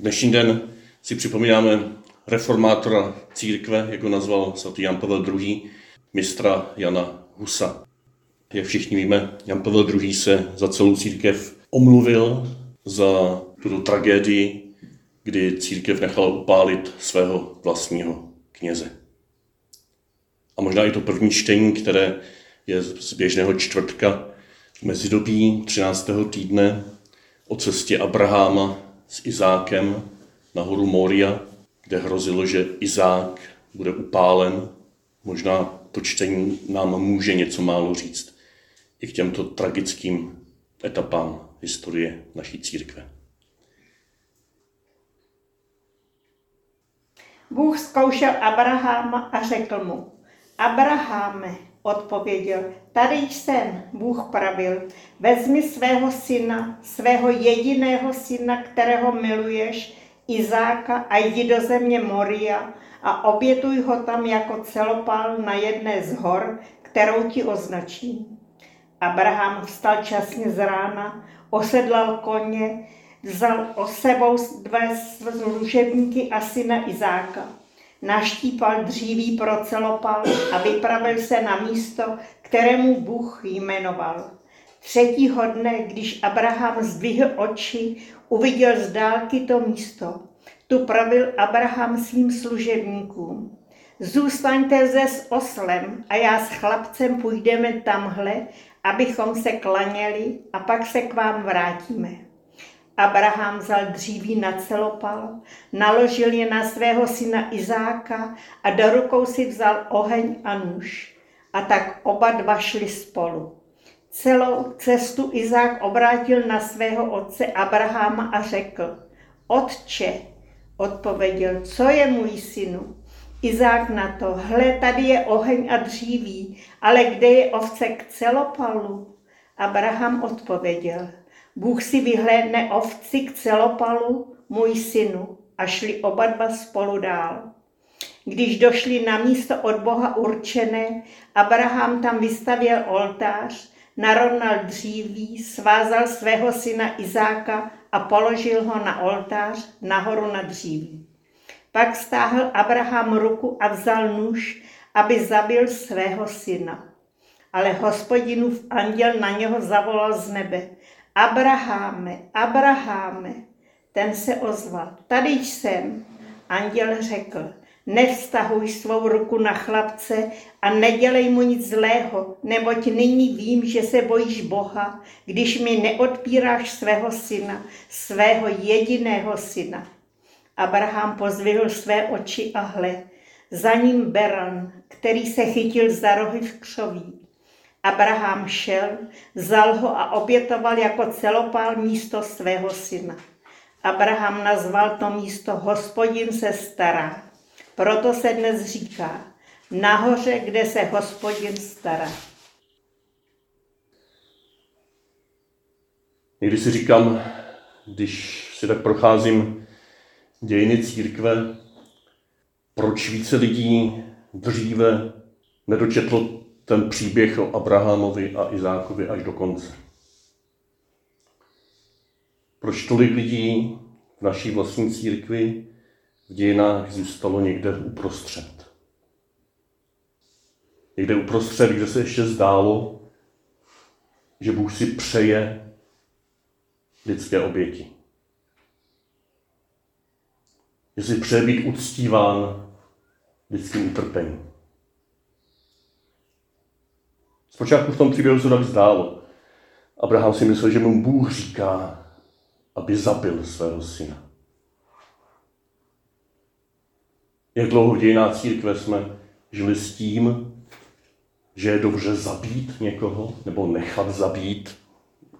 Dnešní den si připomínáme reformátora církve, jak ho nazval svatý Jan Pavel II., mistra Jana Husa. Jak všichni víme, Jan Pavel II. se za celou církev omluvil za tuto tragédii, kdy církev nechala upálit svého vlastního kněze. A možná i to první čtení, které je z běžného čtvrtka mezidobí 13. týdne o cestě Abraháma s Izákem na horu Moria, kde hrozilo, že Izák bude upálen. Možná to čtení nám může něco málo říct i k těmto tragickým etapám historie naší církve. Bůh zkoušel Abraháma a řekl mu, Abraháme, odpověděl, tady jsem, Bůh pravil, vezmi svého syna, svého jediného syna, kterého miluješ, Izáka a jdi do země Moria a obětuj ho tam jako celopál na jedné z hor, kterou ti označím. Abraham vstal časně z rána, osedlal koně, vzal o sebou dva služebníky a syna Izáka. Naštípal dříví pro celopal a vypravil se na místo, kterému Bůh jmenoval. Třetího dne, když Abraham zdvihl oči, uviděl z dálky to místo. Tu pravil Abraham svým služebníkům. Zůstaňte zde s oslem a já s chlapcem půjdeme tamhle, abychom se klaněli a pak se k vám vrátíme. Abraham vzal dříví na celopal, naložil je na svého syna Izáka a do rukou si vzal oheň a nůž. A tak oba dva šli spolu. Celou cestu Izák obrátil na svého otce Abrahama a řekl, Otče, odpověděl, co je můj synu? Izák na to, hle, tady je oheň a dříví, ale kde je ovce k celopalu? Abraham odpověděl, Bůh si vyhlédne ovci k celopalu, můj synu, a šli oba dva spolu dál. Když došli na místo od Boha určené, Abraham tam vystavěl oltář, narovnal dříví, svázal svého syna Izáka a položil ho na oltář nahoru na dříví. Pak stáhl Abraham ruku a vzal nůž, aby zabil svého syna. Ale hospodinův anděl na něho zavolal z nebe. Abraháme, Abraháme. Ten se ozval. Tady jsem. Anděl řekl, nevztahuj svou ruku na chlapce a nedělej mu nic zlého, neboť nyní vím, že se bojíš Boha, když mi neodpíráš svého syna, svého jediného syna. Abraham pozvihl své oči a hle, za ním Beran, který se chytil za rohy v křoví. Abraham šel, vzal ho a obětoval jako celopál místo svého syna. Abraham nazval to místo Hospodin se stará. Proto se dnes říká, nahoře, kde se Hospodin stará. Někdy si říkám, když si tak procházím dějiny církve, proč více lidí dříve nedočetlo ten příběh o Abrahamovi a Izákovi až do konce. Proč tolik lidí v naší vlastní církvi v dějinách zůstalo někde uprostřed? Někde uprostřed, kde se ještě zdálo, že Bůh si přeje lidské oběti. Že si přeje být uctíván lidským utrpením. Zpočátku v tom příběhu se tak zdálo. Abraham si myslel, že mu Bůh říká, aby zabil svého syna. Jak dlouho v dějinách církve jsme žili s tím, že je dobře zabít někoho, nebo nechat zabít.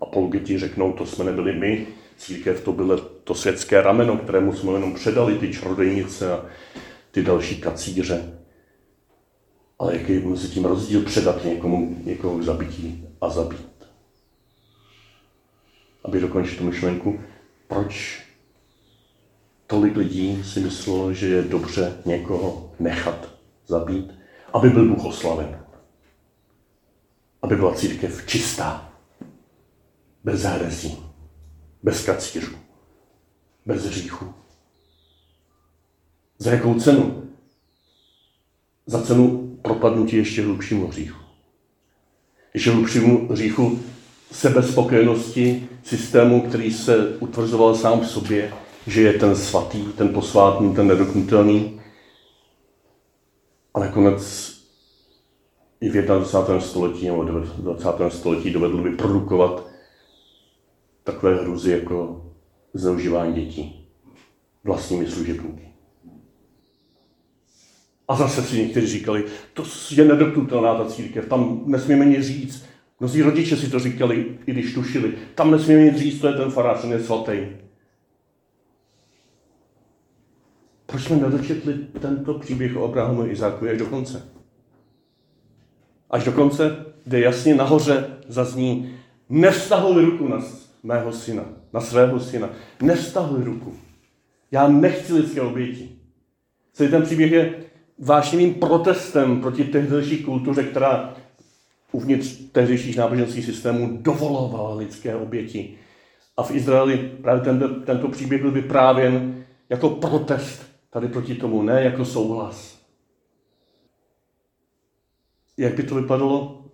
Apologeti řeknou, to jsme nebyli my, církev to bylo to světské rameno, kterému jsme jenom předali ty čarodejnice a ty další kacíře. Ale jaký je mezi tím rozdíl předat někomu, někoho k zabití a zabít? Aby dokončil tu myšlenku, proč tolik lidí si myslelo, že je dobře někoho nechat zabít, aby byl Bůh oslaven. Aby byla církev čistá, bez herezí, bez kacířů, bez hříchu, Za jakou cenu? Za cenu propadnutí ještě hlubšímu hříchu. Ještě hlubšímu hříchu sebespokojenosti systému, který se utvrzoval sám v sobě, že je ten svatý, ten posvátný, ten nedoknutelný. A nakonec i v 21. století nebo 20. století dovedl vyprodukovat takové hruzy jako zneužívání dětí vlastními služebníky. A zase si někteří říkali, to je nedoknutelná ta církev, tam nesmíme nic říct. Mnozí rodiče si to říkali, i když tušili, tam nesmíme nic říct, to je ten farář, ten je svatý. Proč jsme nedočetli tento příběh o Abrahamu a Izáku až do konce? Až do konce, kde jasně nahoře zazní, nevztahuj ruku na mého syna, na svého syna. Nevztahuj ruku. Já nechci lidské oběti. Celý ten příběh je vášnivým protestem proti tehdejší kultuře, která uvnitř tehdejších náboženských systémů dovolovala lidské oběti. A v Izraeli právě tento, tento příběh byl vyprávěn jako protest tady proti tomu, ne jako souhlas. Jak by to vypadalo?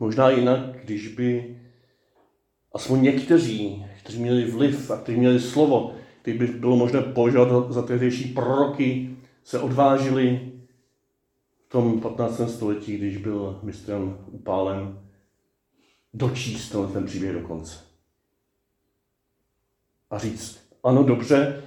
Možná jinak, když by aspoň někteří, kteří měli vliv a kteří měli slovo, kteří by bylo možné požádat za tehdejší proroky, se odvážili v tom 15. století, když byl mistrem upálen, dočíst ten příběh do konce. A říct, ano, dobře,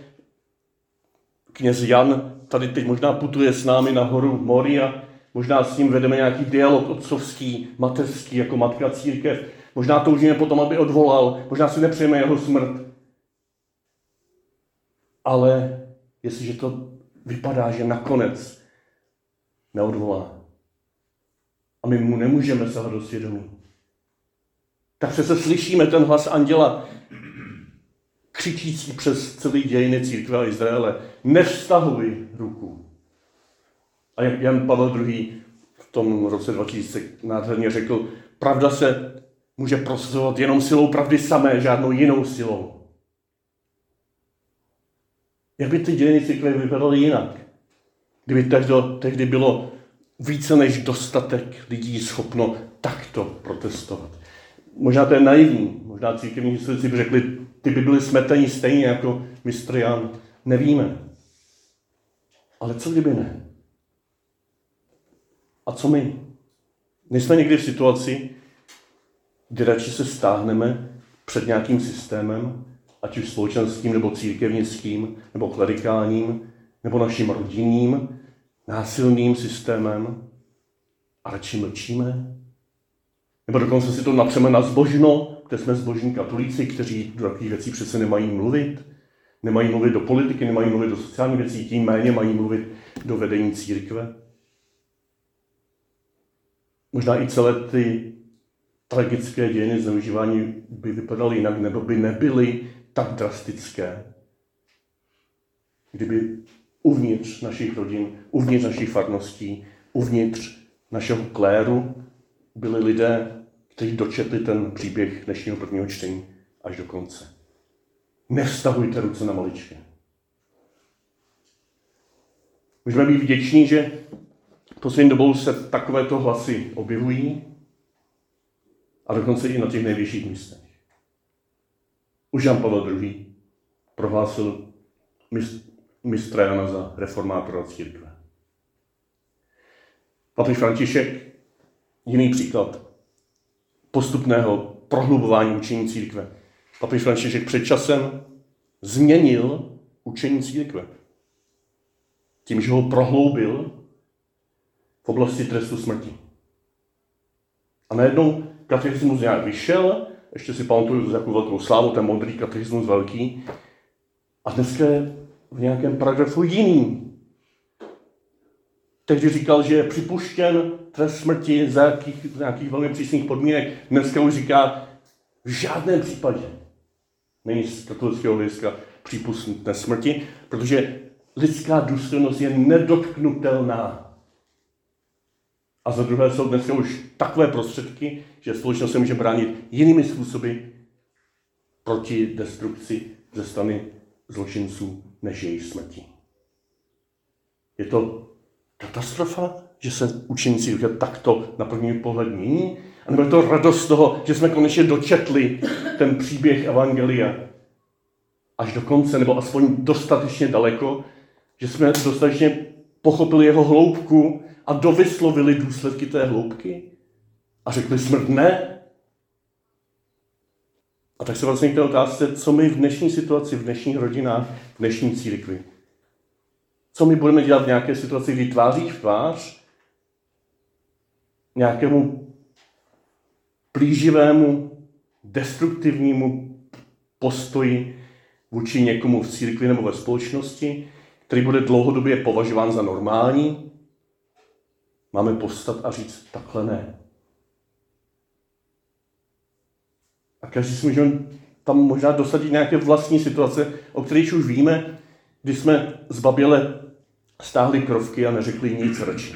kněz Jan tady teď možná putuje s námi na horu Moria, možná s ním vedeme nějaký dialog otcovský, mateřský, jako matka církev, možná toužíme potom, aby odvolal, možná si nepřejeme jeho smrt. Ale jestliže to vypadá, že nakonec neodvolá a my mu nemůžeme sahat do svědomí, tak přece slyšíme ten hlas anděla, křičící přes celý dějiny církve a Izraele, nevztahuj ruku. A jak Jan Pavel II. v tom roce 2000 nádherně řekl, pravda se může prosazovat jenom silou pravdy samé, žádnou jinou silou. Jak by ty dějiny církve vypadaly jinak? Kdyby tehdy, tehdy bylo více než dostatek lidí schopno takto protestovat. Možná to je naivní, možná církevní historici by řekli, ty by byly smetení stejně jako mistr Jan. Nevíme. Ale co kdyby ne? A co my? Nejsme někdy v situaci, kdy radši se stáhneme před nějakým systémem, ať už společenským, nebo církevnickým, nebo klerikálním, nebo naším rodinným, násilným systémem a radši mlčíme? Nebo dokonce si to napřeme na zbožno, kde jsme zbožní katolíci, kteří do takových věcí přece nemají mluvit. Nemají mluvit do politiky, nemají mluvit do sociálních věcí, tím méně mají mluvit do vedení církve. Možná i celé ty tragické dějiny zneužívání by vypadaly jinak, nebo by nebyly tak drastické, kdyby uvnitř našich rodin, uvnitř našich farností, uvnitř našeho kléru byli lidé, kteří dočetli ten příběh dnešního prvního čtení až do konce. Nevztahujte ruce na maličké. Můžeme být vděční, že poslední dobou se takovéto hlasy objevují a dokonce i na těch nejvyšších místech. Už Jan Pavel II. prohlásil mistra Jana za reformátora církve. Papež František, jiný příklad postupného prohlubování učení církve. Papež František před časem změnil učení církve. Tím, že ho prohloubil v oblasti trestu smrti. A najednou katechismus nějak vyšel, ještě si pamatuju za jakou velkou slávu, ten modrý katechismus velký, a dneska je v nějakém paragrafu jiný. Tehdy říkal, že je připuštěn trest smrti za jakých, nějakých velmi přísných podmínek. Dneska už říká, v žádném případě není z katolického hlediska přípustné smrti, protože lidská důstojnost je nedotknutelná. A za druhé jsou dneska už takové prostředky, že společnost se může bránit jinými způsoby proti destrukci ze strany zločinců než jejich smrti. Je to katastrofa, že se učení církve takto na první pohled mění? A nebo je to radost toho, že jsme konečně dočetli ten příběh Evangelia až do konce, nebo aspoň dostatečně daleko, že jsme dostatečně pochopili jeho hloubku a dovyslovili důsledky té hloubky a řekli smrt ne. A tak se vlastně k té otázce, co my v dnešní situaci, v dnešních rodinách, v dnešní církvi. Co my budeme dělat v nějaké situaci, kdy tváří v tvář nějakému plíživému, destruktivnímu postoji vůči někomu v církvi nebo ve společnosti, který bude dlouhodobě považován za normální, máme postat a říct, takhle ne. A každý si může tam možná dosadit nějaké vlastní situace, o kterých už víme, když jsme z baběle stáhli krovky a neřekli nic radši.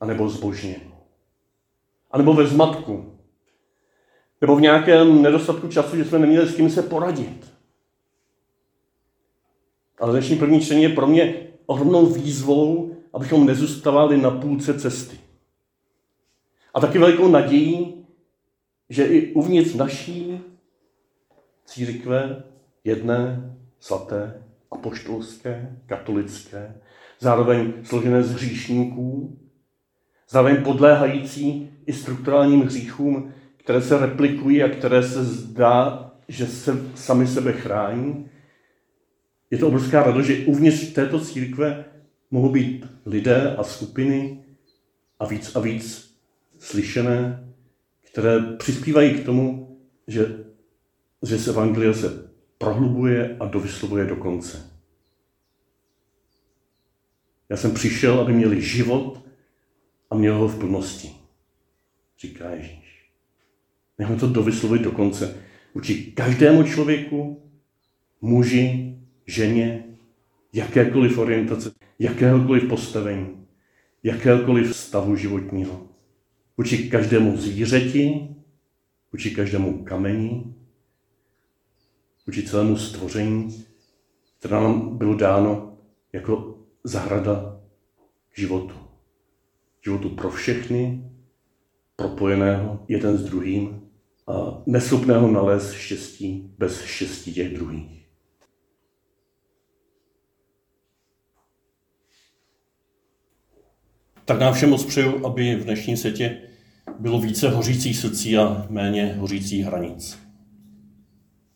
A nebo zbožně. A nebo ve zmatku. Nebo v nějakém nedostatku času, že jsme neměli s kým se poradit. Ale dnešní první čtení je pro mě ohromnou výzvou, abychom nezůstávali na půlce cesty. A taky velikou nadějí, že i uvnitř naší církve jedné, svaté, apoštolské, katolické, zároveň složené z hříšníků, zároveň podléhající i strukturálním hříchům, které se replikují a které se zdá, že se sami sebe chrání. Je to obrovská radost, že uvnitř této církve mohou být lidé a skupiny a víc a víc slyšené, které přispívají k tomu, že, že se Evangelia se prohlubuje a dovyslovuje do konce. Já jsem přišel, aby měli život a měl ho v plnosti, říká Ježíš. Nechme to dovyslovit do konce. Učí každému člověku, muži, ženě, jakékoliv orientace, jakéhokoliv postavení, jakéhokoliv stavu životního. Učí každému zvířeti, učí každému kameni, učí celému stvoření, které nám bylo dáno jako zahrada k životu. Životu pro všechny, propojeného jeden s druhým a neschopného nalézt štěstí bez štěstí těch druhých. Tak nám všem moc přeju, aby v dnešním světě bylo více hořících srdcí a méně hořících hranic.